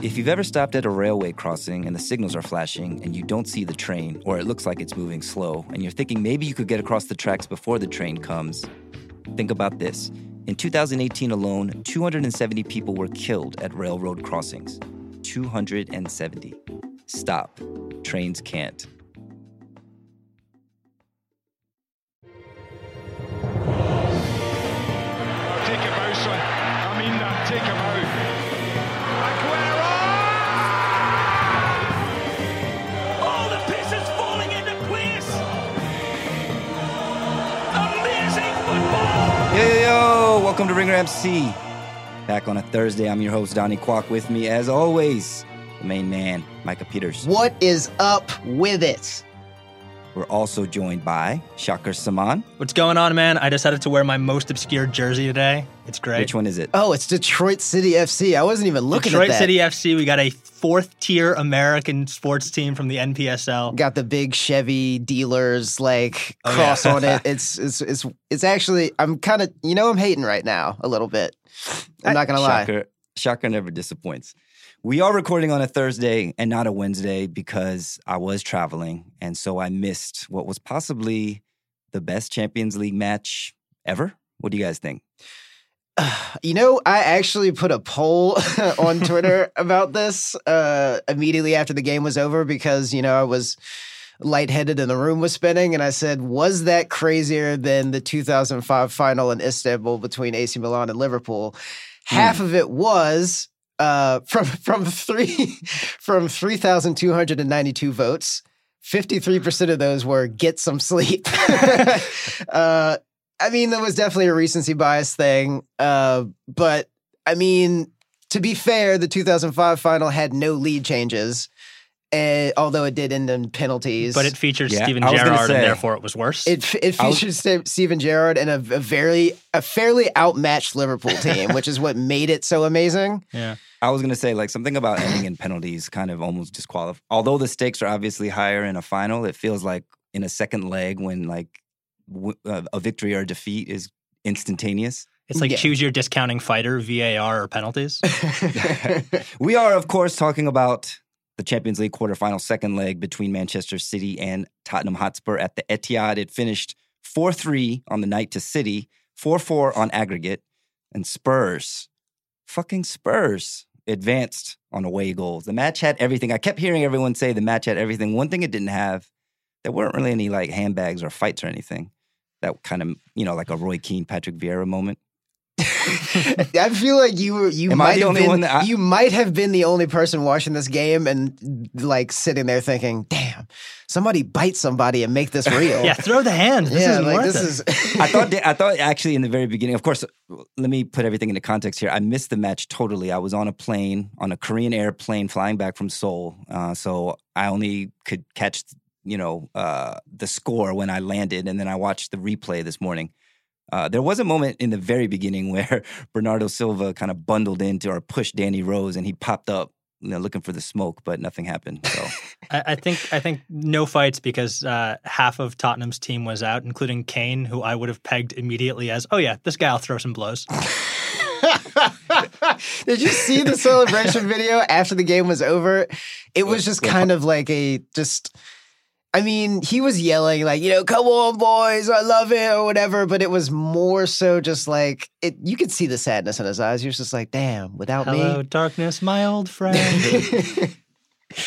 If you've ever stopped at a railway crossing and the signals are flashing and you don't see the train, or it looks like it's moving slow, and you're thinking maybe you could get across the tracks before the train comes, think about this. In 2018 alone, 270 people were killed at railroad crossings. 270. Stop. Trains can't. Welcome to Ringer FC. Back on a Thursday, I'm your host, Donnie Kwak. With me, as always, the main man, Micah Peters. What is up with it? We're also joined by Shaker Samman. What's going on, man? I decided to wear my most obscure jersey today. It's great. Which one is it? Oh, it's Detroit City FC. I wasn't even looking Detroit at that. Detroit City FC. We got a fourth tier American sports team from the NPSL. Got the big Chevy dealers like Oh, cross yeah. on it. It's it's it's it's actually I'm kind of you know I'm hating right now a little bit. I'm not gonna lie. Shocker, Shocker never disappoints. We are recording on a Thursday and not a Wednesday because I was traveling. And so I missed what was possibly the best Champions League match ever. What do you guys think? You know, I actually put a poll on Twitter about this uh, immediately after the game was over because, you know, I was lightheaded and the room was spinning. And I said, was that crazier than the 2005 final in Istanbul between AC Milan and Liverpool? Half of it was uh, from from three from 3,292 votes. 53% of those were get some sleep. uh, I mean, that was definitely a recency bias thing. Uh, but I mean, to be fair, the 2005 final had no lead changes, uh, although it did end in penalties. But it featured Yeah, Steven I was gonna Gerrard, and therefore it was worse. it it I was- featured Steven Gerrard and a, a very a fairly outmatched Liverpool team, which is what made it so amazing. yeah. I was going to say, like, something about ending in penalties kind of almost disqualifies. Although the stakes are obviously higher in a final, it feels like in a second leg when, like, w- Uh, a victory or a defeat is instantaneous. It's like Yeah. choose your discounting fighter, VAR, or penalties. we are, of course, talking about the Champions League quarterfinal second leg between Manchester City and Tottenham Hotspur at the Etihad. It finished 4 3 on the night to City, 4 4 on aggregate, and Spurs, fucking Spurs, advanced on away goals. The match had everything. I kept hearing everyone say the match had everything. One thing it didn't have, there weren't really any like handbags or fights or anything. That kind of, you know, like a Roy Keane, Patrick Vieira moment. I feel like you were you Am might have only been one that I- you might have been the only person watching this game and like sitting there thinking, "Damn, somebody bite somebody and make this real." yeah, throw the hand. This yeah, isn't like worth this it. is. I thought I thought actually in the very beginning, of course, let me put everything into context here. I missed the match totally. I was on a plane, on a Korean airplane flying back from Seoul. Uh, so I only could catch, you know, uh, the score when I landed. And then I watched the replay this morning. Uh, there was a moment in the very beginning where Bernardo Silva kind of bundled into or pushed Danny Rose and he popped up, you know, looking for the smoke, but nothing happened. So I, I think I think no fights because uh, half of Tottenham's team was out, including Kane, who I would have pegged immediately as, oh yeah, this guy will throw some blows. Did you see the celebration video after the game was over? It was just kind of like a just. I mean, he was yelling like, you know, come on, boys, I love it or whatever. But it was more so just like it. You could see the sadness in his eyes. He was just like, damn, without Hello, me. darkness, my old friend.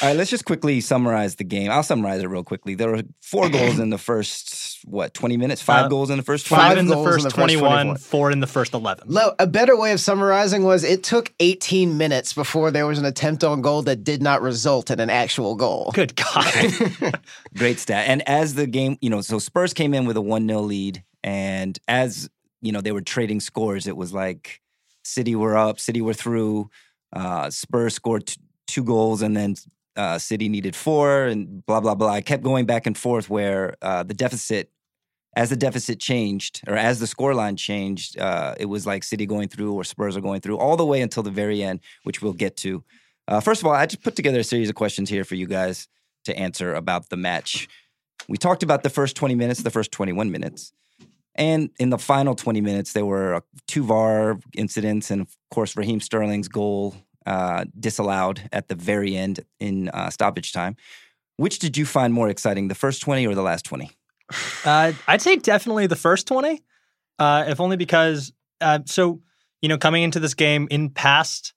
All right, let's just quickly summarize the game. I'll summarize it real quickly. There were four goals in the first, what, 20 minutes? Five Uh, goals in the first 20 Five Five in the goals in first the first 21, 24. four in the first 11. Lo, a better way of summarizing was it took 18 minutes before there was an attempt on goal that did not result in an actual goal. Good God. Great stat. And as the game, you know, so Spurs came in with a 1 0 lead. And as, you know, they were trading scores, it was like City were up, City were through, uh, Spurs scored t- two goals, and then uh, City needed four, and blah, blah, blah. I kept going back and forth where uh, the deficit, as the deficit changed, or as the scoreline changed, uh, it was like City going through or Spurs are going through all the way until the very end, which we'll get to. Uh, first of all, I just put together a series of questions here for you guys to answer about the match. We talked about the first 20 minutes, the first 21 minutes. And in the final 20 minutes, there were uh, two VAR incidents and, of course, Raheem Sterling's goal uh, disallowed at the very end in uh, stoppage time. Which did you find more exciting, the first 20 or the last 20? Uh, I'd say definitely the first 20, uh, if only because, uh, so, you know, coming into this game in past,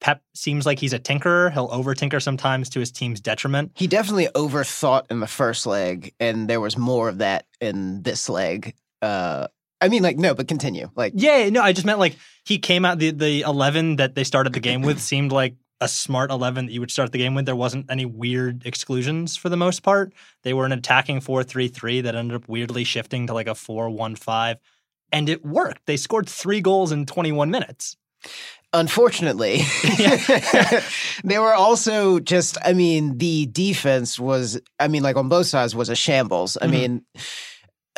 Pep seems like he's a tinkerer. He'll over tinker sometimes to his team's detriment. He definitely overthought in the first leg, and there was more of that in this leg. Uh, I mean, like, no, but continue. Like, Yeah, no, I just meant like he came out the the eleven that they started the game with seemed like a smart eleven that you would start the game with. There wasn't any weird exclusions for the most part. They were an attacking four three three that ended up weirdly shifting to like a four one five, and it worked. They scored three goals in twenty one minutes. unfortunately, they were also just, I mean, the defense was, I mean, like on both sides was a shambles. I Mhm. mean,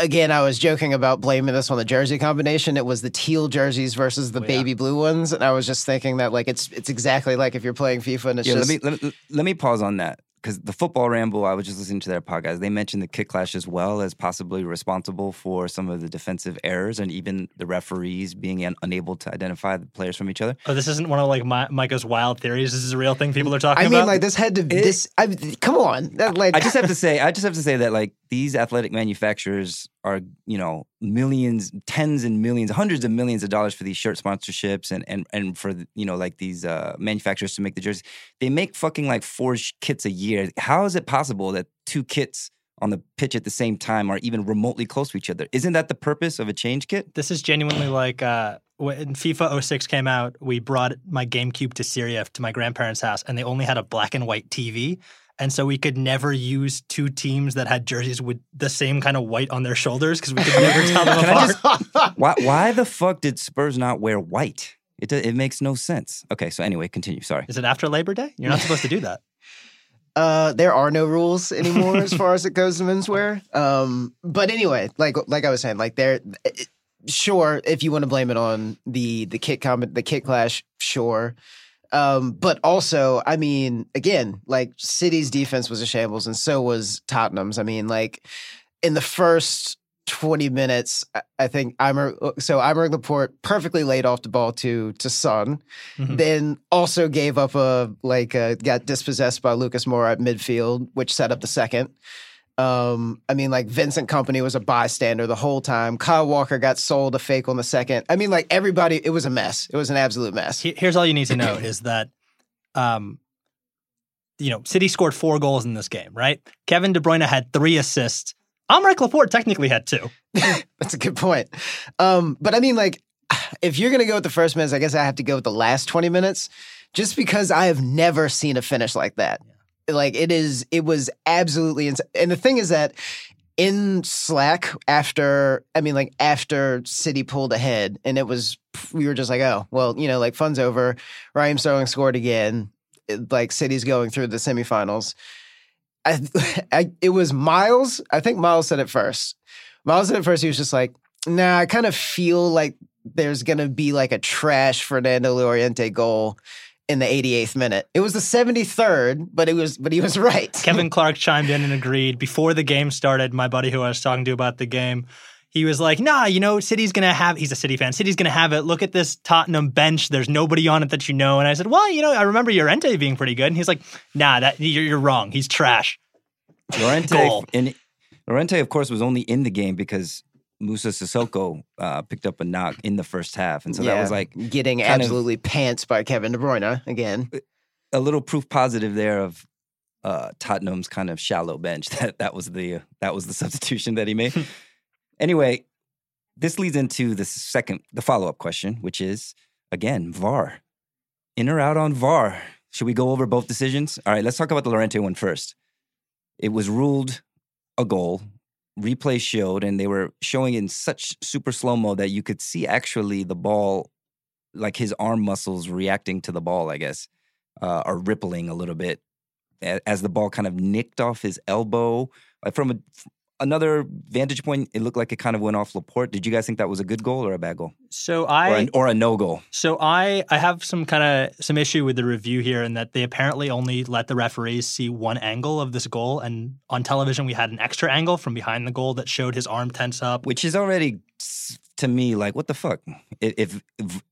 again, I was joking about blaming this on the jersey combination. It was the teal jerseys versus the Oh, yeah. baby blue ones. And I was just thinking that, like, it's it's exactly like if you're playing FIFA and it's yeah, just. let me let me, let me pause on that because the football ramble. I was just listening to their podcast. They mentioned the kit clash as well as possibly responsible for some of the defensive errors and even the referees being un- unable to identify the players from each other. Oh, this isn't one of like my, Micah's wild theories. This is a real thing people are talking about. I mean, about. like this had to. this, I, come on, that, like I just have to say, I just have to say that like these athletic manufacturers are, you know, millions, tens and millions, hundreds of millions of dollars for these shirt sponsorships and and and for you know like these uh, manufacturers to make the jerseys. They make fucking like four kits a year. How is it possible that two kits on the pitch at the same time are even remotely close to each other? Isn't that the purpose of a change kit? this is genuinely like uh, when FIFA 06 came out, we brought my GameCube to Syria to my grandparents' house, and they only had a black and white TV. And so we could never use two teams that had jerseys with the same kind of white on their shoulders because we could never tell them apart. just- Why why the fuck did Spurs not wear white? It it makes no sense. Okay, so anyway, continue. Sorry. Is it after Labor Day? You're not supposed to do that. Uh, there are no rules anymore as far as it goes to menswear. Um, but anyway, like like I was saying, like there, it- sure, if you want to blame it on the the kit comment, the kit clash, sure. Um, but also, I mean, again, like City's defense was a shambles, and so was Tottenham's. I mean, like in the first. 20 minutes, I- think Eimer, so Eimer Laporte perfectly laid off the ball to to Son Mhm. then also gave up a like uh, got dispossessed by Lucas Moura at midfield, which set up the second. Um, I mean, like Vincent Kompany was a bystander the whole time. Kyle Walker got sold a fake on the second. I mean, like everybody, it was a mess. It was an absolute mess. Here's all you need to know is that, um, you know, City scored four goals in this game, right? Kevin De Bruyne had three assists. Aymeric Laporte technically had two. That's a good point. Um, but I mean, like, if you're gonna go with the first minutes, I guess I have to go with the last 20 minutes, just because I have never seen a finish like that. Like it is, it was absolutely insane. And the thing is that in Slack after, I mean, like after City pulled ahead, and it was, we were just like, oh, well, you know, like fun's over. Raheem Sterling scored again. It- like City's going through the semifinals. I, I, it was Miles. I think Miles said it first. Miles said it first. He was just like, "Nah, I kind of feel like there's gonna be like a trash Fernando Llorente goal in the 88th minute. It was the 73rd, but it was, but he was right. Kevin Clark chimed in and agreed before the game started. My buddy who I was talking to about the game, he was like, "Nah, you know, City's gonna have." He's a City fan. City's gonna have it. Look at this Tottenham bench. There's nobody on it that you know. And I said, "Well, you know, I remember Llorente being pretty good." And he's like, "Nah, that you're, you're wrong. He's trash." Llorente, Goal. and Llorente, of course, was only in the game because Musa Sissoko uh, picked up a knock in the first half, and so that was like getting kind of- absolutely pants by Kevin De Bruyne again. a little proof positive there of uh, Tottenham's kind of shallow bench. That that was the that was the substitution that he made. anyway, this leads into the second, the follow up question, which is again VAR, in or out on VAR. Should we go over both decisions? All right, let's talk about the Llorente one first. It was ruled a goal. Replay showed, and they were showing in such super slow mo that you could see actually the ball, like his arm muscles reacting to the ball. I guess uh, are rippling a little bit as the ball kind of nicked off his elbow. Like from a, another vantage point, it looked like it kind of went off Laporte. Did you guys think that was a good goal or a bad goal, So or, I an, or a no goal? So I I have some kind of some issue with the review here in that they apparently only let the referees see one angle of this goal, and on television we had an extra angle from behind the goal that showed his arm tense up. Which is already to me like what the fuck. If, if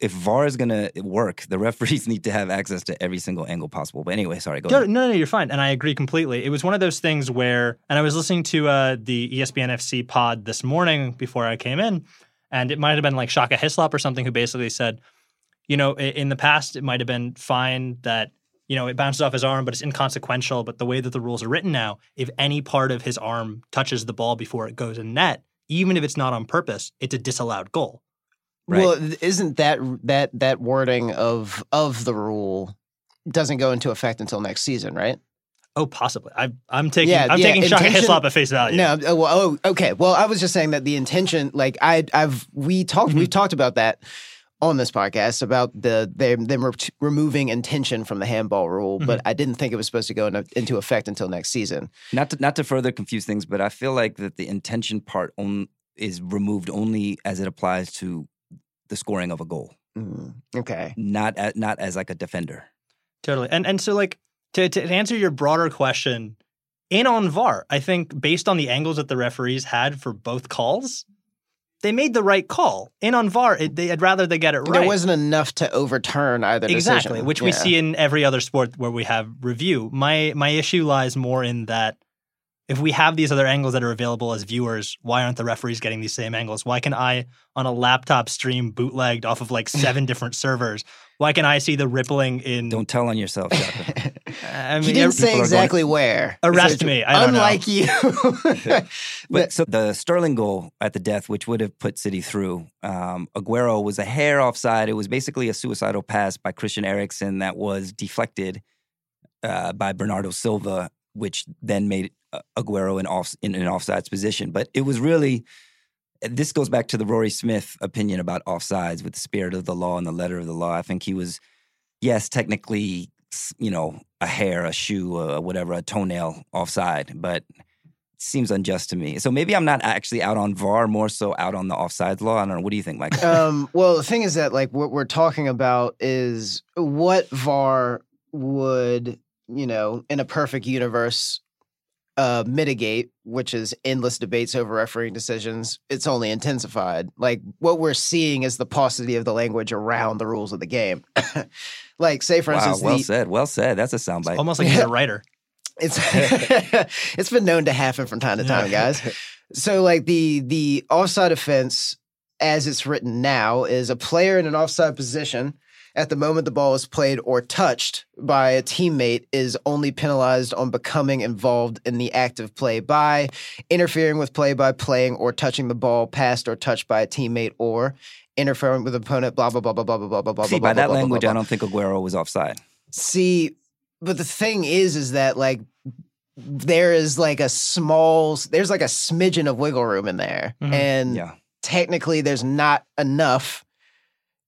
if VAR is gonna work, the referees need to have access to every single angle possible. But anyway, sorry, go No, ahead. no, no, you're fine. And I agree completely. It was one of those things where, and I was listening to uh, the ESPN FC pod this morning before I came in, and it might have been like Shaka Hislop or something who basically said, you know, in the past, it might have been fine that, you know, it bounces off his arm, but it's inconsequential. But the way that the rules are written now, if any part of his arm touches the ball before it goes in net, even if it's not on purpose, it's a disallowed goal. Right. Well, isn't that that that wording of of the rule doesn't go into effect until next season, right? Oh, possibly. I, I'm taking Yeah, I'm yeah, taking Shaka intention- Hislop at face value. No, oh, well, oh, okay. Well, I was just saying that the intention, like I, I've we talked, Mm-hmm. we've talked about that on this podcast about the them them re- removing intention from the handball rule, Mm-hmm. but I didn't think it was supposed to go into, into effect until next season. Not to not to further confuse things, but I feel like that the intention part on, is removed only as it applies to the scoring of a goal, Mm, okay. not at, not as like a defender. Totally. And and so like to to answer your broader question, in on VAR, I think based on the angles that the referees had for both calls, they made the right call. In on VAR, it, they, I'd rather they get it right. There wasn't enough to overturn either exactly, decision. which we see in every other sport where we have review. My my issue lies more in that if we have these other angles that are available as viewers, why aren't the referees getting these same angles? Why can I on a laptop stream bootlegged off of like seven different servers? Why can I see the rippling in? Don't tell on yourself, Shaka. I mean, he didn't say people are going- exactly where. Arrest So, me. I don't know. unlike you. But so the Sterling goal at the death, which would have put City through, um, Aguero was a hair offside. It was basically a suicidal pass by Christian Eriksen that was deflected uh, by Bernardo Silva, which then made uh, Aguero in off in an offsides position. But it was really this goes back to the Rory Smith opinion about offsides with the spirit of the law and the letter of the law. I think he was, yes, technically, you know, a hair, a shoe, uh, whatever, a toenail offside, but it seems unjust to me. So maybe I'm not actually out on VAR, more so out on the offsides law. I don't know. What do you think, Mike? um, well, the thing is that like what we're talking about is what VAR would, you know, in a perfect universe, uh, mitigate, which is endless debates over refereeing decisions. It's only intensified. Like what we're seeing is the paucity of the language around the rules of the game. like, say for wow, instance, well the, said. Well said. That's a soundbite. almost like he's a writer. it's it's been known to happen from time to time, guys. So like the the offside offense as it's written now is a player in an offside position at the moment the ball is played or touched by a teammate is only penalized on becoming involved in the act of play by interfering with play by playing or touching the ball passed or touched by a teammate or interfering with opponent blah blah blah blah blah blah blah blah See, blah by blah, that blah, blah, language, blah, I don't think Aguero was offside. See, but the thing is, is that like there is like a small, there's like a smidgen of wiggle room in there, Mhm. and Yeah. technically there's not enough.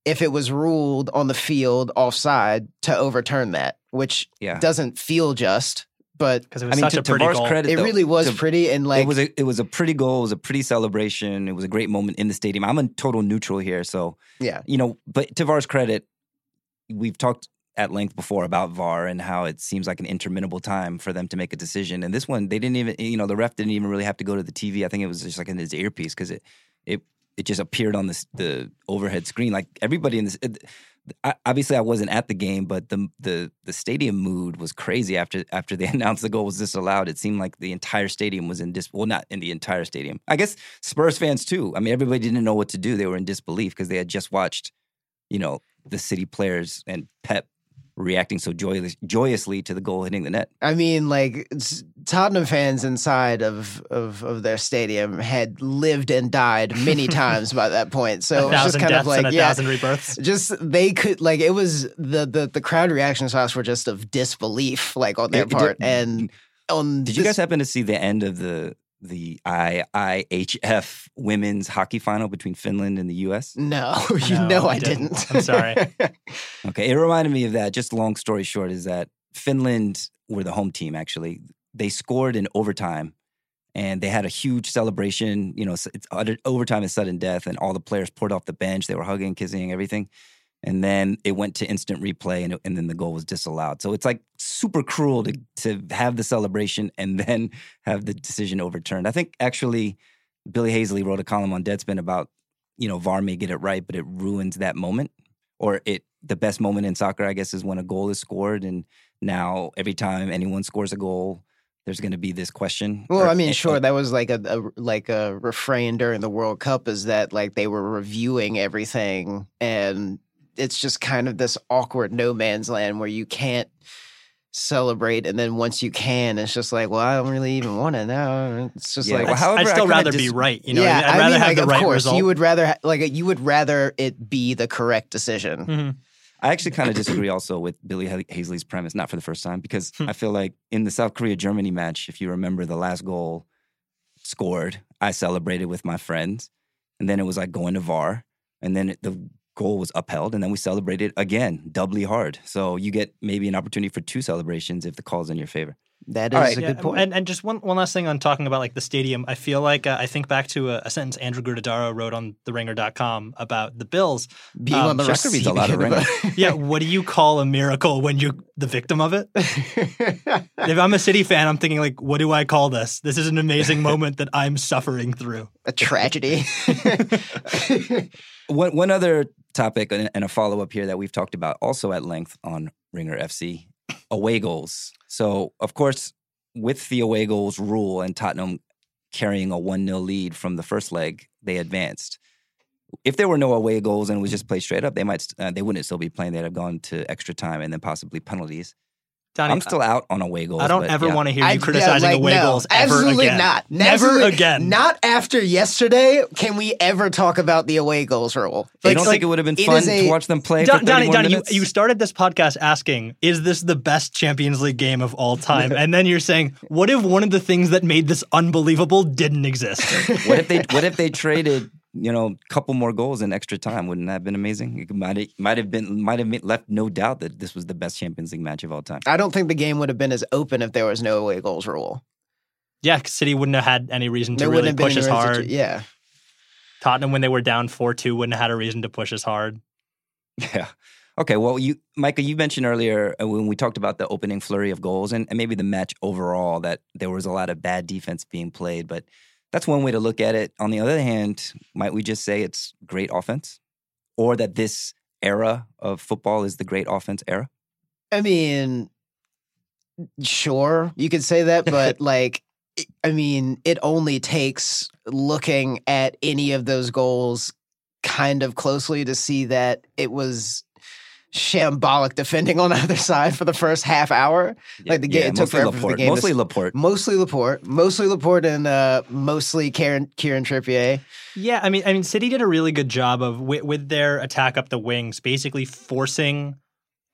If it was ruled on the field offside to overturn that, which Yeah. doesn't feel just, but Because it was I mean, such to, a pretty VAR's goal. credit, it though, really was to- pretty. And like, it was a it was a pretty goal. It was a pretty celebration. It was a great moment in the stadium. I'm a total neutral here, so yeah, you know. But to VAR's credit, we've talked at length before about VAR and how it seems like an interminable time for them to make a decision. And this one, they didn't even you know the ref didn't even really have to go to the TV. I think it was just like in his earpiece because it it it just appeared on this the overhead screen. Like everybody in this. It, I, obviously, I wasn't at the game, but the the the stadium mood was crazy after after they announced the goal was disallowed. It seemed like the entire stadium was in dis. Well, not in the entire stadium. I guess Spurs fans too. I mean, everybody didn't know what to do. They were in disbelief because they had just watched, you know, the City players and Pep reacting so joyous, joyously to the goal hitting the net. I mean, like Tottenham fans inside of, of of their stadium had lived and died many times by that point. So it was just kind of like, and a yeah, thousand rebirths. just they could like it was the the the crowd reactions to us were just of disbelief, like on their It- it part, did- and on Did you guys happen to see the end of the the IIHF women's hockey final between Finland and the U.S.? No, you No, know I I didn't. didn't. I'm sorry. Okay, it reminded me of that. Just long story short is that Finland were the home team. Actually, they scored in overtime, and they had a huge celebration. You know, s- it's overtime is sudden death, and all the players poured off the bench. They were hugging, kissing, everything. And then it went to instant replay, and, and then the goal was disallowed. So it's like super cruel to to have the celebration and then have the decision overturned. I think actually Billy Haisley wrote a column on Deadspin about you know VAR may get it right, but it ruins that moment or it the best moment in soccer, I guess, is when a goal is scored, and now every time anyone scores a goal, there's going to be this question. Well, or- I mean, sure, that was like a, a like a refrain during the World Cup is that like they were reviewing everything, and it's just kind of this awkward no man's land where you can't celebrate, and then once you can, it's just like, well, I don't really even want to now. It's just Yeah, like, well, I'd, however, I'd still rather dis- be right. You know, yeah, I'd I rather mean, have like, the of right course, result. you would rather ha- like you would rather it be the correct decision. Mhm. I actually kind of disagree also with Billy Haisley's premise, not for the first time, because Hmm. I feel like in the South Korea Germany match, if you remember the last goal scored, I celebrated with my friends. And then it was like going to VAR. And then it, the goal was upheld. And then we celebrated again, doubly hard. So you get maybe an opportunity for two celebrations if the call's in your favor. That is All right. a Yeah, good point. And, and just one, one last thing on talking about like the stadium. I feel like uh, I think back to a, a sentence Andrew Gruttadaro wrote on theringer.com about the Bills. Being um, on the Shaka reads a lot of receiving end Ringer. Yeah, what do you call a miracle when you're the victim of it? If I'm a City fan, I'm thinking like, what do I call this? This is an amazing moment that I'm suffering through. a tragedy. One, one other topic and a follow up here that we've talked about also at length on Ringer FC away goals. So, of course, with the away goals rule and Tottenham carrying a 1 0 lead from the first leg, they advanced. If there were no away goals and it was just played straight up, they might uh, they wouldn't still be playing. They'd have gone to extra time and then possibly penalties. Donnie, I'm still out on a Wiggles. I don't but ever yeah. want to hear I- you yeah, criticizing like, Wiggles no, goals ever absolutely again. not. Never Absolutely- again. Not after yesterday can we ever talk about the away goals rule. You Like- don't like, think it would have been fun a- to watch them play Don, for Donnie, more Donnie, you, you started this podcast asking, "Is this the best Champions League game of all time?" And then you're saying, "What if one of the things that made this unbelievable didn't exist?" what if they what if they traded you know a couple more goals in extra time wouldn't that have been amazing it might have, might have been might have left no doubt that this was the best champions league match of all time I don't think the game would have been as open if there was no away goals rule. yeah, 'cause City wouldn't have had any reason to There really wouldn't have been push as reason to- hard. yeah. Tottenham, when they were down four two, wouldn't have had a reason to push as hard. yeah okay well you micah you mentioned earlier uh, when we talked about the opening flurry of goals and, and maybe the match overall that there was a lot of bad defense being played but that's one way to look at it. On the other hand might we just say it's great offense? Or that this era of football is the great offense era? I mean, sure, you could say that, but like, I- I mean, it only takes looking at any of those goals kind of closely to see that it was shambolic defending on either side for the first half hour. Like the game- it took mostly forever for the game mostly Laporte. Mostly Laporte, mostly Laporte, and uh, mostly Kieran, Kieran Trippier. Yeah, I mean, I mean, City did a really good job of with, with their attack up the wings, basically forcing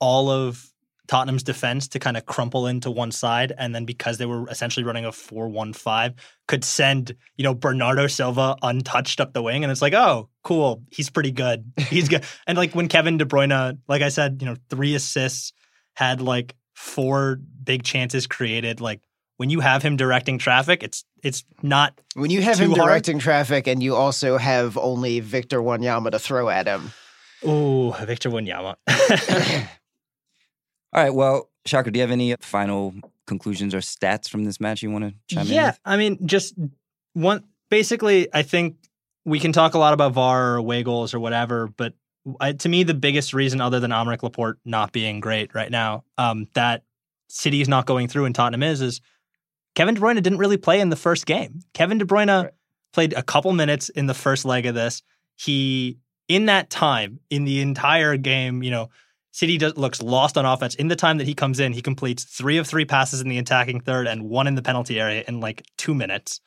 all of Tottenham's defense to kind of crumple into one side, and then because they were essentially running a four-one-five, could send you know Bernardo Silva untouched up the wing, and it's like, oh, cool, he's pretty good, he's good. and like when Kevin De Bruyne, like I said, you know, three assists, had like four big chances created, like. When you have him directing traffic, it's it's not When you have him hard? directing traffic and you also have only Victor Wanyama to throw at him, oh Victor Wanyama. All right. Well, Shaka, do you have any final conclusions or stats from this match you want to chime in yeah. I mean, just one. Basically, I think we can talk a lot about VAR or away goals or whatever, but I, to me, the biggest reason, other than Aymeric Laporte not being great right now, um, that City is not going through and Tottenham is, is Kevin De Bruyne didn't really play in the first game. Kevin De Bruyne Right. played a couple minutes in the first leg of this. He, in that time, in the entire game, you know, City does, looks lost on offense. In the time that he comes in, he completes three of three passes in the attacking third and one in the penalty area in like two minutes.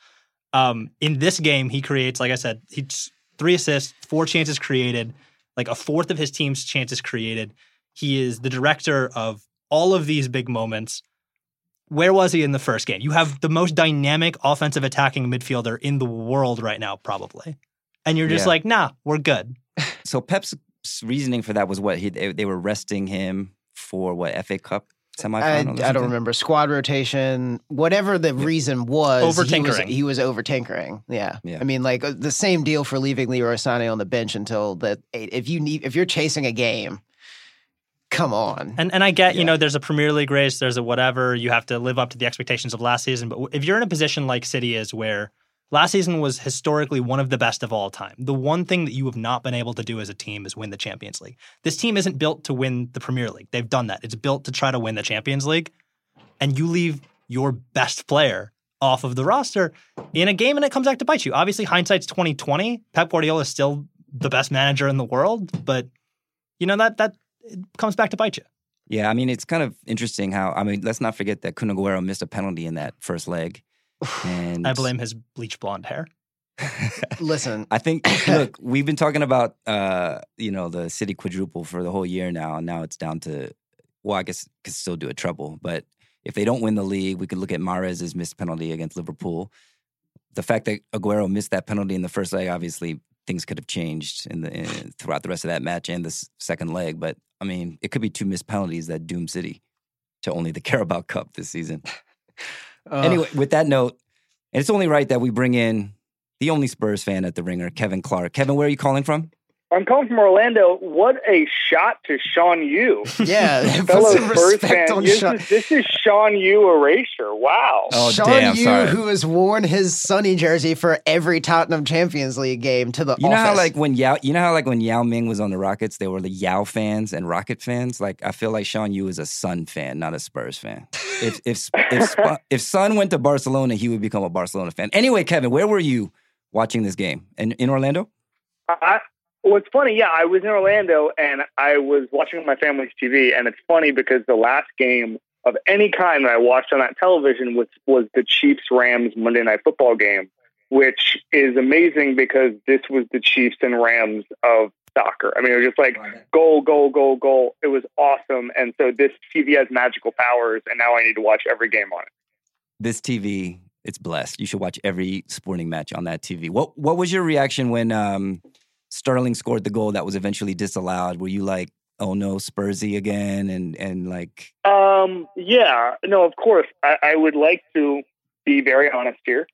Um, in this game, he creates, like I said, he's three assists, four chances created, like a fourth of his team's chances created. He is the director of all of these big moments. Where was he in the first game? You have the most dynamic offensive attacking midfielder in the world right now, probably. And you're just Yeah. like, nah, we're good. So Pep's reasoning for that was what he they, they were resting him for what FA Cup I, semifinal. or I don't something? remember squad rotation, whatever the reason was. Over he was, tinkering. he was over tinkering. Yeah. Yeah. I mean, like uh, the same deal for leaving Leroy Sané on the bench until that. If you need, if you're chasing a game, come on. And and I get, you know, there's a Premier League race, there's a whatever, you have to live up to the expectations of last season. But if you're in a position like City is where Last season was historically one of the best of all time. The one thing that you have not been able to do as a team is win the Champions League. This team isn't built to win the Premier League. They've done that. It's built to try to win the Champions League. And you leave your best player off of the roster in a game and it comes back to bite you. Obviously, hindsight's 2020. Pep Guardiola is still the best manager in the world, but you know that that comes back to bite you. Yeah, I mean it's kind of interesting how I mean let's not forget that Kun Aguero missed a penalty in that first leg, and I blame his bleach blonde hair. Listen, I think look, we've been talking about uh, you know the city quadruple for the whole year now, and now it's down to well, I guess could still do a treble, but if they don't win the league, we could look at Mahrez's missed penalty against Liverpool. The fact that Aguero missed that penalty in the first leg, obviously things could have changed in the in, throughout the rest of that match and the s- second leg. But I mean, it could be two missed penalties that doom City to only the Carabao Cup this season. uh, anyway, with that note, and it's only right that we bring in the only Spurs fan at the ringer, Kevin Clark. Kevin, where are you calling from? I'm calling from Orlando. What a shot to Sean Yu. yeah, Fellow some Spurs respect fan. on This, Sean. is, this is Sean Yu erasure. Wow. Oh, Sean damn, Yu, sorry. who has worn his Sonny jersey for every Tottenham Champions League game to the You know how like when Yao, you know how like when Yao Ming was on the Rockets, they were the Yao fans and Rocket fans. Like I feel like Sean Yu is a Son fan, not a Spurs fan. If if if Sp- if Son went to Barcelona, he would become a Barcelona fan. Anyway, Kevin, where were you watching this game? In in Orlando? I, well, it's funny. Yeah, I was in Orlando and I was watching my family's TV, and it's funny because the last game of any kind that I watched on that television was was the Chiefs Rams Monday Night Football game, which is amazing because this was the Chiefs and Rams of soccer. I mean, it was just like goal, goal, goal, goal. It was awesome, and so this TV has magical powers, and now I need to watch every game on it. This TV, it's blessed. You should watch every sporting match on that TV. What what was your reaction when um, Sterling scored the goal that was eventually disallowed? Were you like, oh no, Spursy again, and and like Um, yeah, no, of course. I, I would like to be very honest here.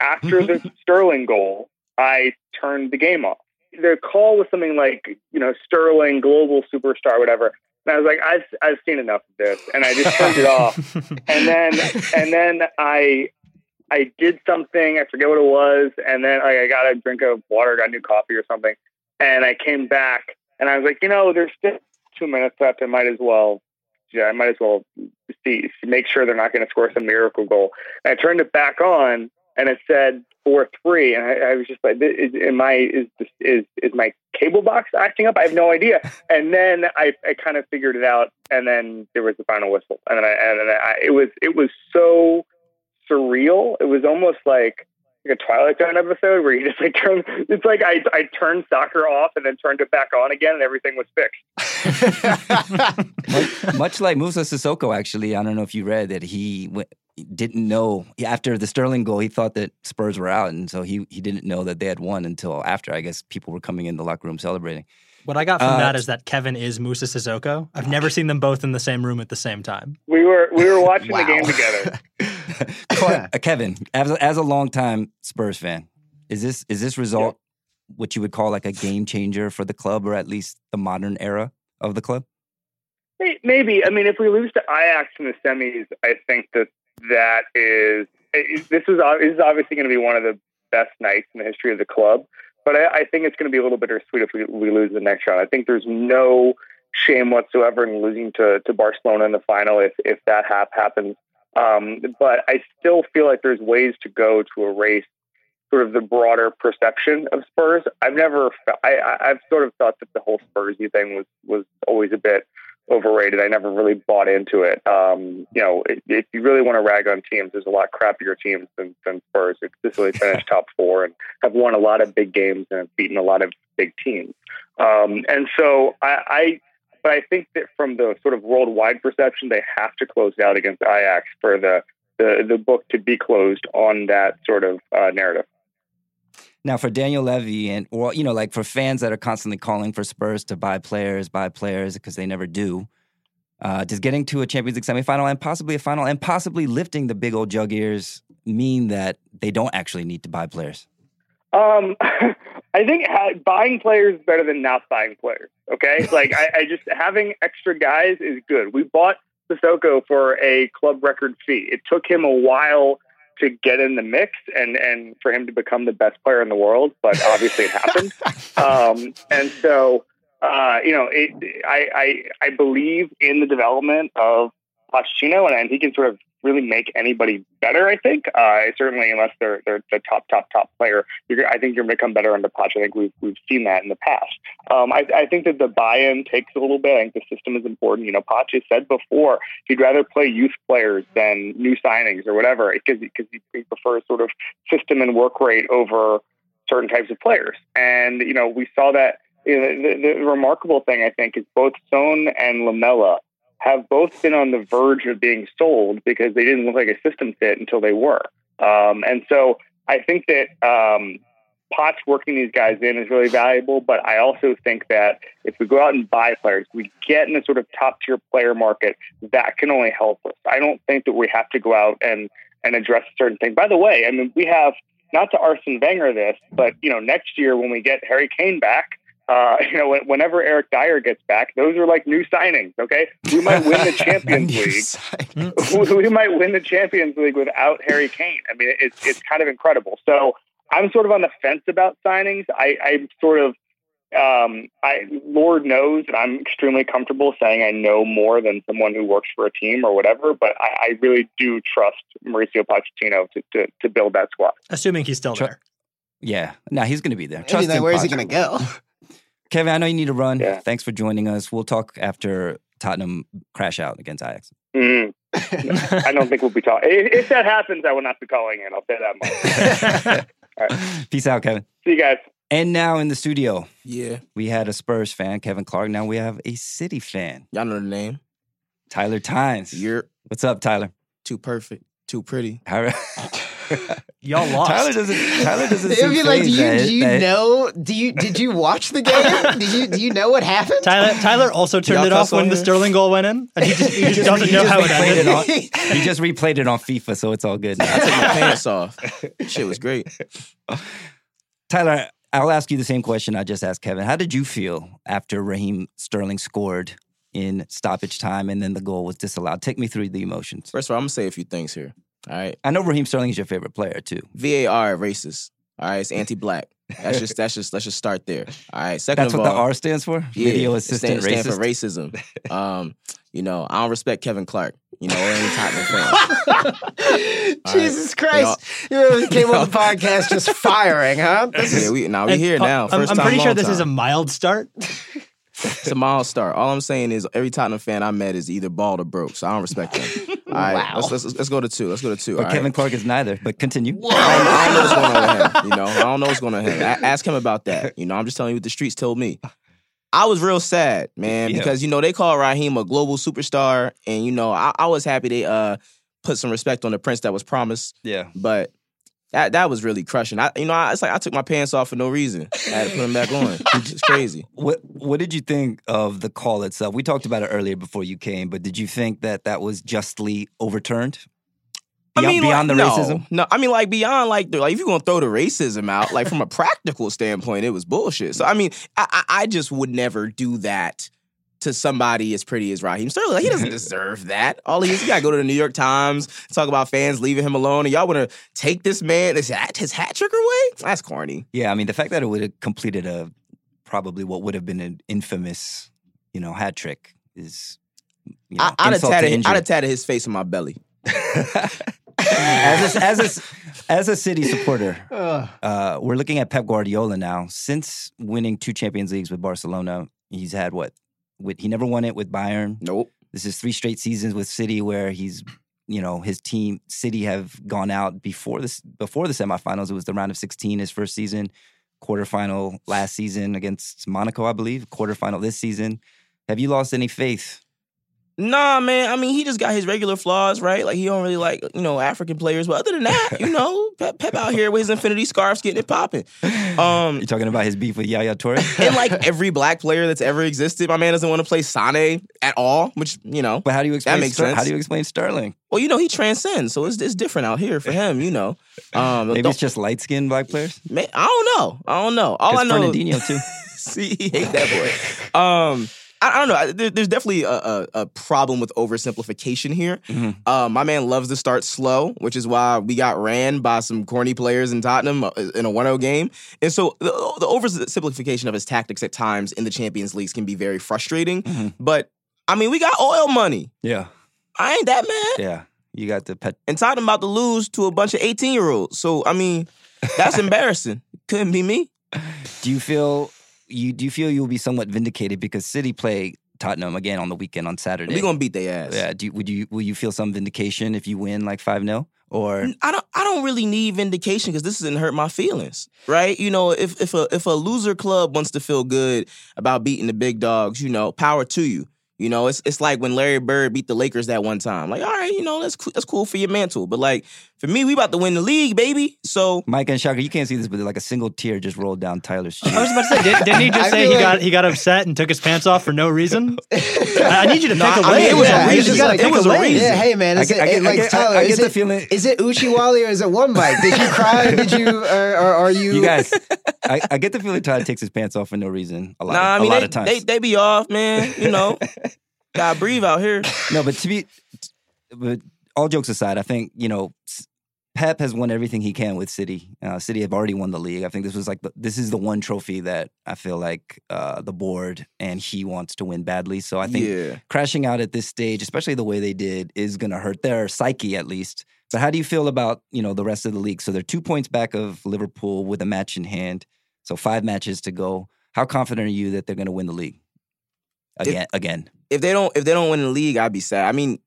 After the Sterling goal, I turned the game off. The call was something like, you know, Sterling, global superstar, whatever. And I was like, I've I've seen enough of this, and I just turned it off. And then and then I I did something. I forget what it was, and then like, I got a drink of water, got new coffee or something, and I came back, and I was like, you know, there's still two minutes left. I might as well yeah, I might as well see make sure they're not going to score some miracle goal. And I turned it back on, and it said four three, and I, I was just like, is, am I is this, is is my cable box acting up? I have no idea. And then I, I kind of figured it out, and then there was the final whistle, and then I, and then I, it was it was so surreal. It was almost like like a Twilight Zone episode where you just like turn. It's like I I turned soccer off and then turned it back on again, and everything was fixed. much, much like Musa Sissoko, actually, I don't know if you read that he w- didn't know after the Sterling goal, he thought that Spurs were out, and so he he didn't know that they had won until after. I guess people were coming in the locker room celebrating. What I got from Uh, that is that Kevin is Musa Sissoko. I've never seen them both in the same room at the same time. We were we were watching Wow. the game together. Clark- uh, Kevin, as a, as a longtime Spurs fan, is this is this result what you would call like a game changer for the club, or at least the modern era of the club? Maybe. I mean, if we lose to Ajax in the semis, I think that that is this is this is obviously going to be one of the best nights in the history of the club. But I, I think it's going to be a little bittersweet if we, we lose the next round. I think there's no shame whatsoever in losing to, to Barcelona in the final if if that hap- happens. Um, but I still feel like there's ways to go to erase sort of the broader perception of Spurs. I've never, I, I've sort of thought that the whole Spursy thing was was always a bit overrated. I never really bought into it. Um, you know, if, if you really want to rag on teams, there's a lot crappier teams than, than Spurs. They consistently finished top four and have won a lot of big games and have beaten a lot of big teams. Um, and so I, I, but I think that from the sort of worldwide perception, they have to close out against Ajax for the the, the book to be closed on that sort of uh, narrative. Now, for Daniel Levy and or you know, like for fans that are constantly calling for Spurs to buy players, buy players because they never do, uh, does getting to a Champions League semifinal and possibly a final and possibly lifting the big old jug ears mean that they don't actually need to buy players? Um, I think ha- buying players is better than not buying players. Okay, like I, I just having extra guys is good. We bought Sissoko for a club record fee. It took him a while to get in the mix and and for him to become the best player in the world. But obviously, it happened. Um, and so, uh, you know, it, I, I I believe in the development of Pochettino, and, and he can sort of really make anybody better. I think uh, certainly, unless they're they're the top top top player, I think you're going to become better under Poch. I think we've we've seen that in the past. Um, I, I think that the buy-in takes a little bit. I think the system is important. You know, Poch has said before he'd rather play youth players than new signings or whatever because because he, he prefers sort of system and work rate over certain types of players. And you know, we saw that. You know, the, the remarkable thing I think is both Son and Lamela have both been on the verge of being sold because they didn't look like a system fit until they were. Um, and so I think that um, Potts working these guys in is really valuable, but I also think that if we go out and buy players, we get in a sort of top tier player market, that can only help us. I don't think that we have to go out and, and address a certain thing. By the way, I mean, we have not to Arsene Wenger this, but you know, next year when we get Harry Kane back, uh, you know, whenever Eric Dier gets back, those are like new signings. Okay, we might win the Champions League. we might win the Champions League without Harry Kane. I mean, it's it's kind of incredible. So I'm sort of on the fence about signings. I, I'm sort of, um, I Lord knows that I'm extremely comfortable saying I know more than someone who works for a team or whatever. But I, I really do trust Mauricio Pochettino to, to to build that squad. Assuming he's still there. Yeah, no, he's going to be there. Trust in where is he Poch. going to go? Kevin, I know you need to run. Yeah. Thanks for joining us. We'll talk after Tottenham crash out against Ajax. Mm. I don't think we'll be talking. If, if that happens, I will not be calling in. I'll say that much. Peace out, Kevin. See you guys. And now in the studio, Yeah, we had a Spurs fan, Kevin Clark. Now we have a City fan, y'all know the name. Tyler Tynes. You're What's up, Tyler? too perfect, too pretty. How- Y'all lost. Tyler doesn't. Tyler doesn't. It would be like, do you phase do you that- that- know? Do you did you watch the game? did you do you know what happened? Tyler, Tyler also turned Y'all it off cuss on when the? Sterling goal went in, and he just, he just doesn't he know just how it replayed ended. it on- He just replayed it on FIFA, so it's all good. Now. I took now. my pants off. Shit was great. Tyler, I'll ask you the same question I just asked Kevin. How did you feel after Raheem Sterling scored in stoppage time and then the goal was disallowed? Take me through the emotions. First of all, I'm gonna say a few things here. All right, I know Raheem Sterling is your favorite player too. VAR racist. All right, it's anti-black. That's just that's just let's just start there. All right. Second That's of what all, the R stands for. yeah, Video assistant stand, stand racist. for racism. Um, you know, I don't respect Kevin Clark. You know, or any Tottenham fan. Jesus Christ! You really came on the podcast just firing, huh? This is Yeah, we now we And, here uh, now. I'm, I'm time, pretty sure long this is a mild start. It's a mild start. All I'm saying is every Tottenham fan I met is either bald or broke, so I don't respect them. All right, Wow. let's, let's let's go to two. Let's go to two. But all Kevin right? Clark is neither. But continue. I don't, I don't know what's going on with him. You know, I don't know what's going on with him. A- ask him about that. You know, I'm just telling you what the streets told me. I was real sad, man, Yeah. because you know they call Raheem a global superstar, and you know I, I was happy they uh put some respect on the prince that was promised, Yeah. but that that was really crushing. I you know I, it's like I took my pants off for no reason. I had to put them back on. It's crazy. What What did you think of the call itself? We talked about it earlier before you came, but did you think that that was justly overturned? Beyond, beyond like, the no, racism. No, I mean like beyond like the, like if you're gonna throw the racism out, like from a practical standpoint, it was bullshit. So I mean, I, I I just would never do that to somebody as pretty as Raheem Sterling. Like, he doesn't deserve that. All he is, he gotta go to the New York Times, talk about fans leaving him alone, and y'all wanna take this man his hat his hat trick away? That's corny. Yeah, I mean the fact that it would have completed a probably what would have been an infamous, you know, hat trick is. You know, I, I'd have insult to tatted. I'd have tatted his face on my belly. as a, as a as a city supporter, uh, we're looking at Pep Guardiola now. Since winning two Champions Leagues with Barcelona, he's had what? With he never won it with Bayern. Nope. This is three straight seasons with City where he's, you know, his team City have gone out before this before the semifinals. It was the round of 16 his first season, quarterfinal last season against Monaco, I believe, quarterfinal this season. Have you lost any faith? Nah, man. I mean, he just got his regular flaws, right? Like he don't really like you know African players, but other than that, you know, Pep, Pep out here with his infinity scarves, getting it popping. Um, You're talking about his beef with Yaya Toure? and like every black player that's ever existed, my man doesn't want to play Sane at all. Which you know, But how do you explain That makes Ster- sense. how do you explain Sterling? well, you know, he transcends, so it's it's different out here for him. You know, um, Maybe it's just light skinned black players? man, I don't know. I don't know. All I know, Fernandinho too. see, he hate that boy. Um, I, I don't know. I- There, there's definitely a, a, a problem with oversimplification here. Mhm. Uh, my man loves to start slow, which is why we got ran by some corny players in Tottenham uh, in a 1-0 game. And so the, the oversimplification of his tactics at times in the Champions Leagues can be very frustrating. Mhm. But I mean, we got oil money. Yeah, I ain't that mad. yeah. You got the pet. And Tottenham about to lose to a bunch of 18 year olds. So I mean, that's embarrassing. Couldn't be me. Do you feel you do you feel you'll be somewhat vindicated because City play Tottenham again on the weekend on Saturday? We gonna beat their ass. yeah. Do you, would you will you feel some vindication if you win like five 0 or I don't I don't really need vindication because this doesn't hurt my feelings, right? You know, if if a if a loser club wants to feel good about beating the big dogs, you know, power to you. You know, it's it's like when Larry Bird beat the Lakers that one time. Like, all right, you know, that's cool, that's cool for your mantle, but like for me, we about to win the league, baby. So Mike and Shaker? You can't see this, but like a single tear just rolled down Tyler's cheek. I was about to say, did, didn't he just say he like- got he got upset and took his pants off for no reason? I, I need you to No, pick a I mean, it was a man. Reason. just gotta It was a a reason. Yeah, hey man, is I it, get- I it- get- I get- I- Tyler? I is get the it, feeling- Is it Uchi Wally or is it one mic? Did you cry? Did you or, or are you? you guys, I, I get the feeling Tyler takes his pants off for no reason. A lot, nah, I a mean lot they, of times. they they be off, man. You know, gotta breathe out here. No, but to be, but all jokes aside, I think you know, Pep has won everything he can with City. Uh, City have already won the league. I think this was like the, this is the one trophy that I feel like uh, the board and he wants to win badly. So I think yeah. crashing out at this stage, especially the way they did, is going to hurt their psyche at least. But how do you feel about you know the rest of the league? So they're two points back of Liverpool with a match in hand. So five matches to go. How confident are you that they're going to win the league again? again, if they don't if they don't win the league, I'd be sad. I mean,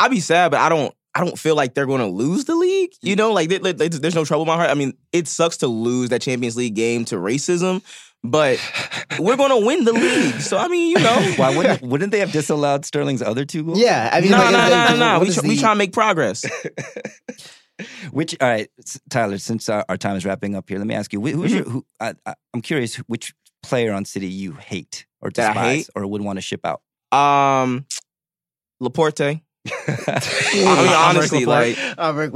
I'd be sad, but I don't I don't feel like they're going to lose the league. You know, like they, they- there's no trouble in my heart. I mean, it sucks to lose that Champions League game to racism, but we're going to win the league. So I mean, you know, why wouldn't wouldn't they have disallowed Sterling's other two goals? Yeah, I mean, no, like, no, is no, no, no. We is try, we try to make progress. Which all right, Tyler. Since our, our time is wrapping up here, let me ask you: wh- Who's your? Who, I, I, I'm curious which player on City you hate or despise hate? or would want to ship out. Um, Laporte. I mean, honestly, like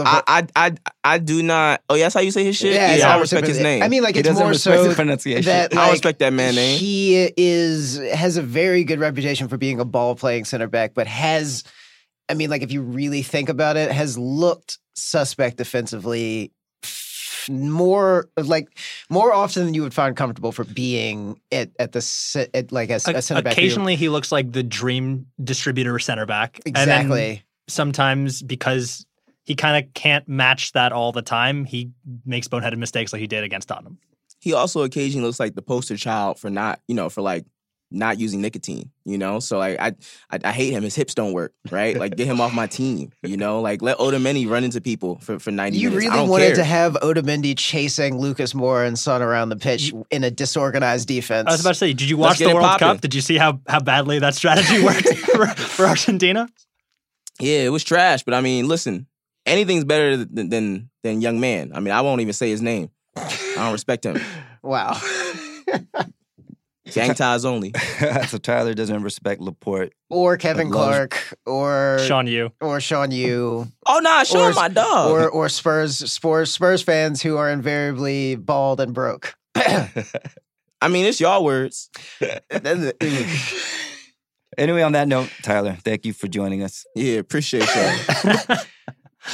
I. I, I, I do not. Oh, yeah, that's how you say his shit. Yeah, Yeah, I respect his name. I mean, like he it's doesn't more respect so the pronunciation. that I like, don't respect that man name. He is has a very good reputation for being a ball playing center back, but has, I mean, like if you really think about it, has looked suspect defensively f- more like more often than you would find comfortable for being at at the at like a, a center back. Occasionally, he looks like the dream distributor center back. And then exactly. sometimes because he kind of can't match that all the time, he makes boneheaded mistakes like he did against Tottenham. he also occasionally looks like the poster child for not, you know, for like not using nicotine, you know? So like I I, I hate him. His hips don't work, right? Like get him off my team, you know? Like let Otamendi run into people for, for 90 You minutes. I really don't wanted care. to have Otamendi chasing Lucas Moura and Son around the pitch in a disorganized defense. I was about to say, did you watch the World poppin'. Cup? Did you see how, how badly that strategy worked for, for Argentina? Yeah, it was trash, but I mean, listen, anything's better than than than young man. I mean, I won't even say his name. I don't respect him. wow. Gang ties only. so Tyler doesn't respect Laporte. or Kevin Clark or Sean Yu. or Sean Yu Oh nah, show Or- my dog. or or Spurs Spurs Spurs fans who are invariably bald and broke. I mean, it's y'all words. Anyway, on that note, Tyler, thank you for joining us. Yeah, appreciate y'all.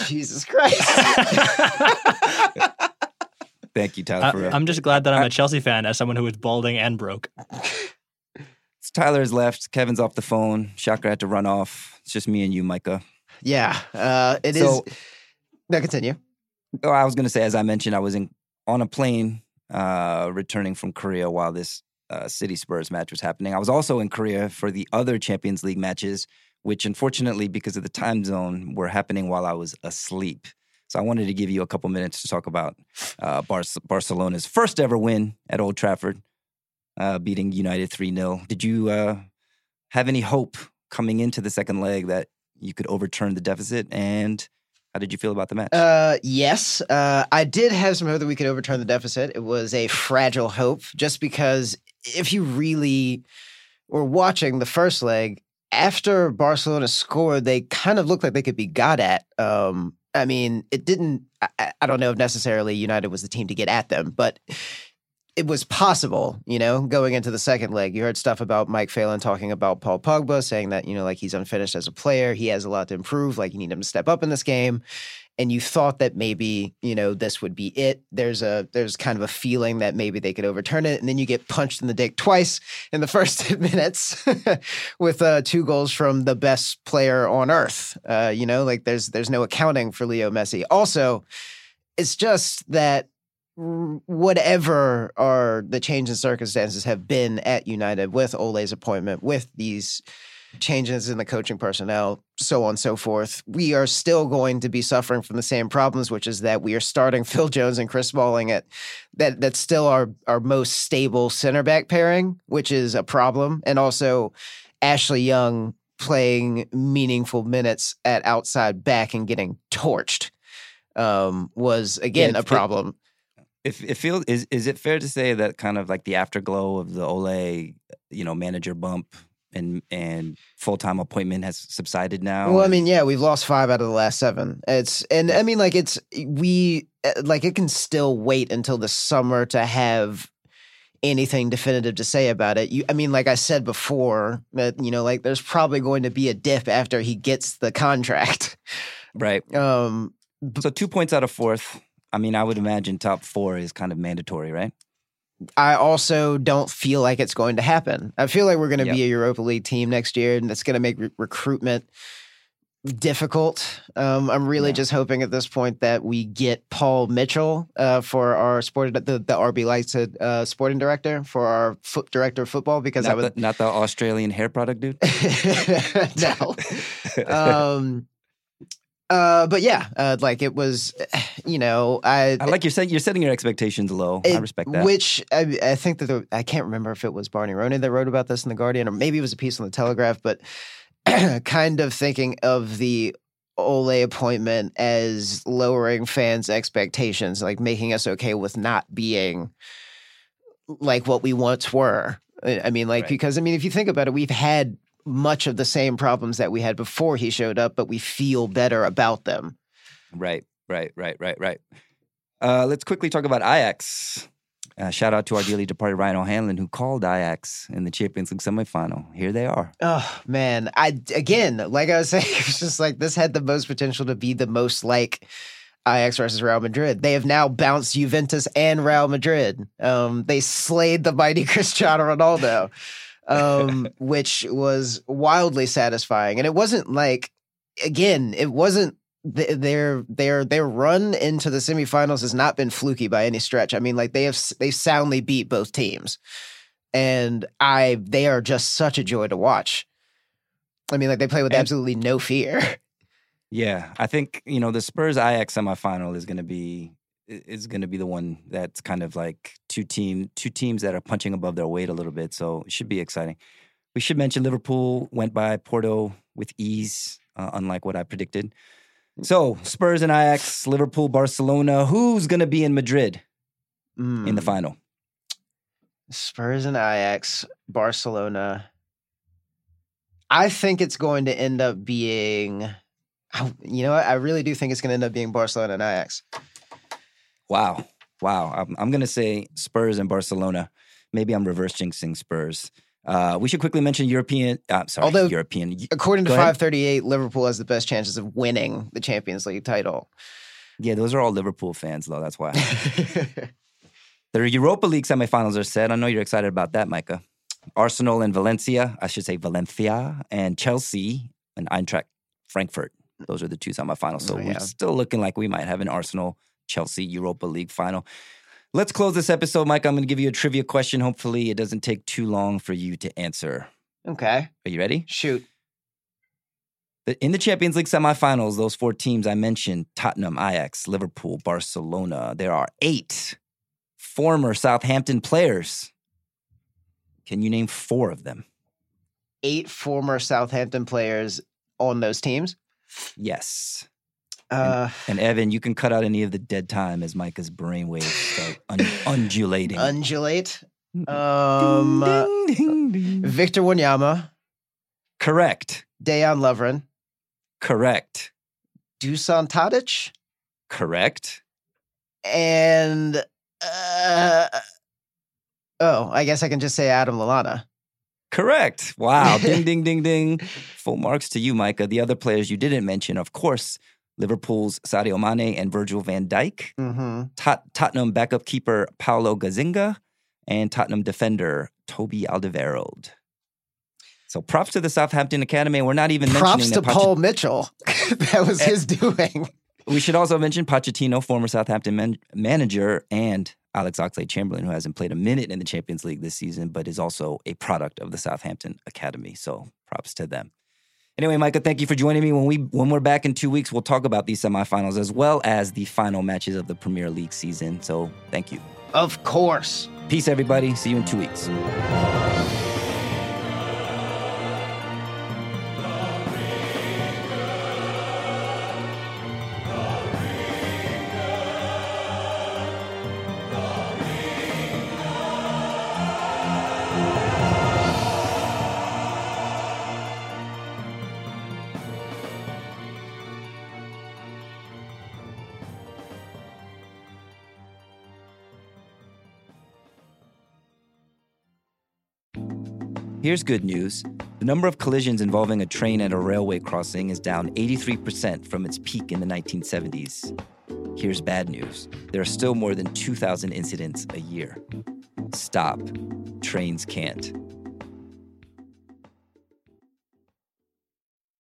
Jesus Christ. Thank you, Tyler. for, I, am just glad that I'm a Chelsea fan as someone who is balding and broke. Tyler has left. Kevin's off the phone. Shaker had to run off. It's just me and you, Micah. yeah, uh, it is. So- No, continue. Oh, I was going to say, as I mentioned, I was in on a plane uh, returning from Korea while this uh, City Spurs match was happening. I was also in Korea for the other Champions League matches, which unfortunately, because of the time zone, were happening while I was asleep. So I wanted to give you a couple minutes to talk about uh, Bar- Barcelona's first ever win at Old Trafford, uh, beating United 3 0. Did you uh, have any hope coming into the second leg that you could overturn the deficit? And how did you feel about the match? Uh, yes, uh, I did have some hope that we could overturn the deficit. It was a fragile hope, just because if you really were watching the first leg after Barcelona scored, they kind of looked like they could be got at. Um, I mean, it didn't. I- I, don't know if necessarily United was the team to get at them, but it was possible, you know, going into the second leg. You heard stuff about Mike Phelan talking about Paul Pogba, saying that, you know, like he's unfinished as a player. He has a lot to improve. Like you need him to step up in this game. And you thought that maybe, you know, this would be it. There's a there's kind of a feeling that maybe they could overturn it. And then you get punched in the dick twice in the first 10 minutes with uh, two goals from the best player on earth. Uh, you know, like there's there's no accounting for Leo Messi. Also, it's just that whatever are the change in circumstances have been at United with Ole's appointment, with these changes in the coaching personnel, so on and so forth, we are still going to be suffering from the same problems, which is that we are starting Phil Jones and Chris Smalling at that that's still our our most stable center back pairing, which is a problem. And also Ashley Young playing meaningful minutes at outside back and getting torched um, was again Yeah, a it- problem. If it feels is is it fair to say that kind of like the afterglow of the Ole, you know, manager bump and and full time appointment has subsided now? Well, I mean, yeah, we've lost five out of the last seven. It's and I mean, like it's we uh, like it can still wait until the summer to have anything definitive to say about it. You, I mean, like I said before, that you know, like there's probably going to be a dip after he gets the contract. right. Um, So two points out of fourth. I mean, I would imagine top four is kind of mandatory, right? I also don't feel like it's going to happen. I feel like we're going to Yep. be a Europa League team next year, and that's going to make re- recruitment difficult. Um, I'm really Yeah. just hoping at this point that we get Paul Mitchell uh, for our sport the the RB Leipzig uh, sporting director for our foot director of football because I Not, would the, not the Australian hair product dude. no. um, uh, but yeah, uh, like it was, you know, I, I like you're setting you're setting your expectations low. I respect that. Which I, I think that the, I can't remember if it was Barney Ronay that wrote about this in the Guardian, or maybe it was a piece on the Telegraph. But kind of thinking of the Ole appointment as lowering fans' expectations, like making us okay with not being like what we once were. I I mean, like Right. because I mean, if you think about it, we've had much of the same problems that we had before he showed up, but we feel better about them. Right, right, right, right, right. Uh, let's quickly talk about Ajax. Uh, shout out to our dearly departed Ryan O'Hanlon, who called Ajax in the Champions League semifinal. Here they are. Oh man, I again, like I was saying, it's just like this had the most potential to be the most like Ajax versus Real Madrid. They have now bounced Juventus and Real Madrid. Um, they slayed the mighty Cristiano Ronaldo, um, which was wildly satisfying. And it wasn't like, again, it wasn't th- their their their run into the semifinals has not been fluky by any stretch. I mean, like they have they soundly beat both teams, and I they are just such a joy to watch. I mean, like they play with And- absolutely no fear. Yeah, I think you know the Spurs Ajax semifinal is going to be is going to be the one that's kind of like two team two teams that are punching above their weight a little bit. So it should be exciting. We should mention Liverpool went by Porto with ease, uh, unlike what I predicted. So Spurs and Ajax, Liverpool, Barcelona. Who's going to be in Madrid in the Mm. final? Spurs and Ajax, Barcelona. I think it's going to end up being, you know, what? I really do think it's going to end up being Barcelona and Ajax. Wow, wow. I'm, I'm going to say Spurs and Barcelona. Maybe I'm reverse jinxing Spurs. Uh, we should quickly mention European. Uh, sorry, Although- European. According to Go 538, Liverpool has the best chances of winning the Champions League title. Yeah, those are all Liverpool fans, though. That's why. The Europa League semifinals are set. I know you're excited about that, Micah. Arsenal and Valencia, I should say Valencia, and Chelsea and Eintracht Frankfurt. Those are the two semifinals. So Oh, yeah. we're still looking like we might have an Arsenal Chelsea Europa League final. Let's close this episode, Mike. I'm going to give you a trivia question. Hopefully, it doesn't take too long for you to answer. okay, Are you ready? shoot. In the Champions League semifinals, those four teams I mentioned Tottenham, Ajax, Liverpool, Barcelona there are eight former Southampton players. Can you name four of them? Eight former Southampton players on those teams. Yes. Uh, And Evan, you can cut out any of the dead time as Micah's brainwaves start un- undulating. undulate. Um, uh, Ding, ding, ding. Victor Wanyama, Correct. Dejan Lovren, Correct. Dusan Tadic, Correct. and uh, Oh, I guess I can just say Adam Lallana. Correct. Wow. ding, ding, ding, ding. Full marks to you, Micah. The other players you didn't mention, of course, Liverpool's Sadio Mane and Virgil van Dijk, Mm-hmm. Tot- Tottenham backup keeper Paulo Gazzaniga, and Tottenham defender Toby Alderweireld. So props to the Southampton Academy. We're not even Props mentioning to Poch- Paul Mitchell. that was his doing. We should also mention Pochettino, former Southampton man- manager, and Alex Oxlade Chamberlain, who hasn't played a minute in the Champions League this season, but is also a product of the Southampton Academy. So props to them. Anyway, Micah, thank you for joining me. When we when we're back in two weeks, we'll talk about these semifinals as well as the final matches of the Premier League season. So thank you. Of course. Peace, everybody. See you in two weeks. Here's good news. The number of collisions involving a train at a railway crossing is down 83% from its peak in the 1970s. Here's bad news. There are still more than 2,000 incidents a year. Stop. Trains can't.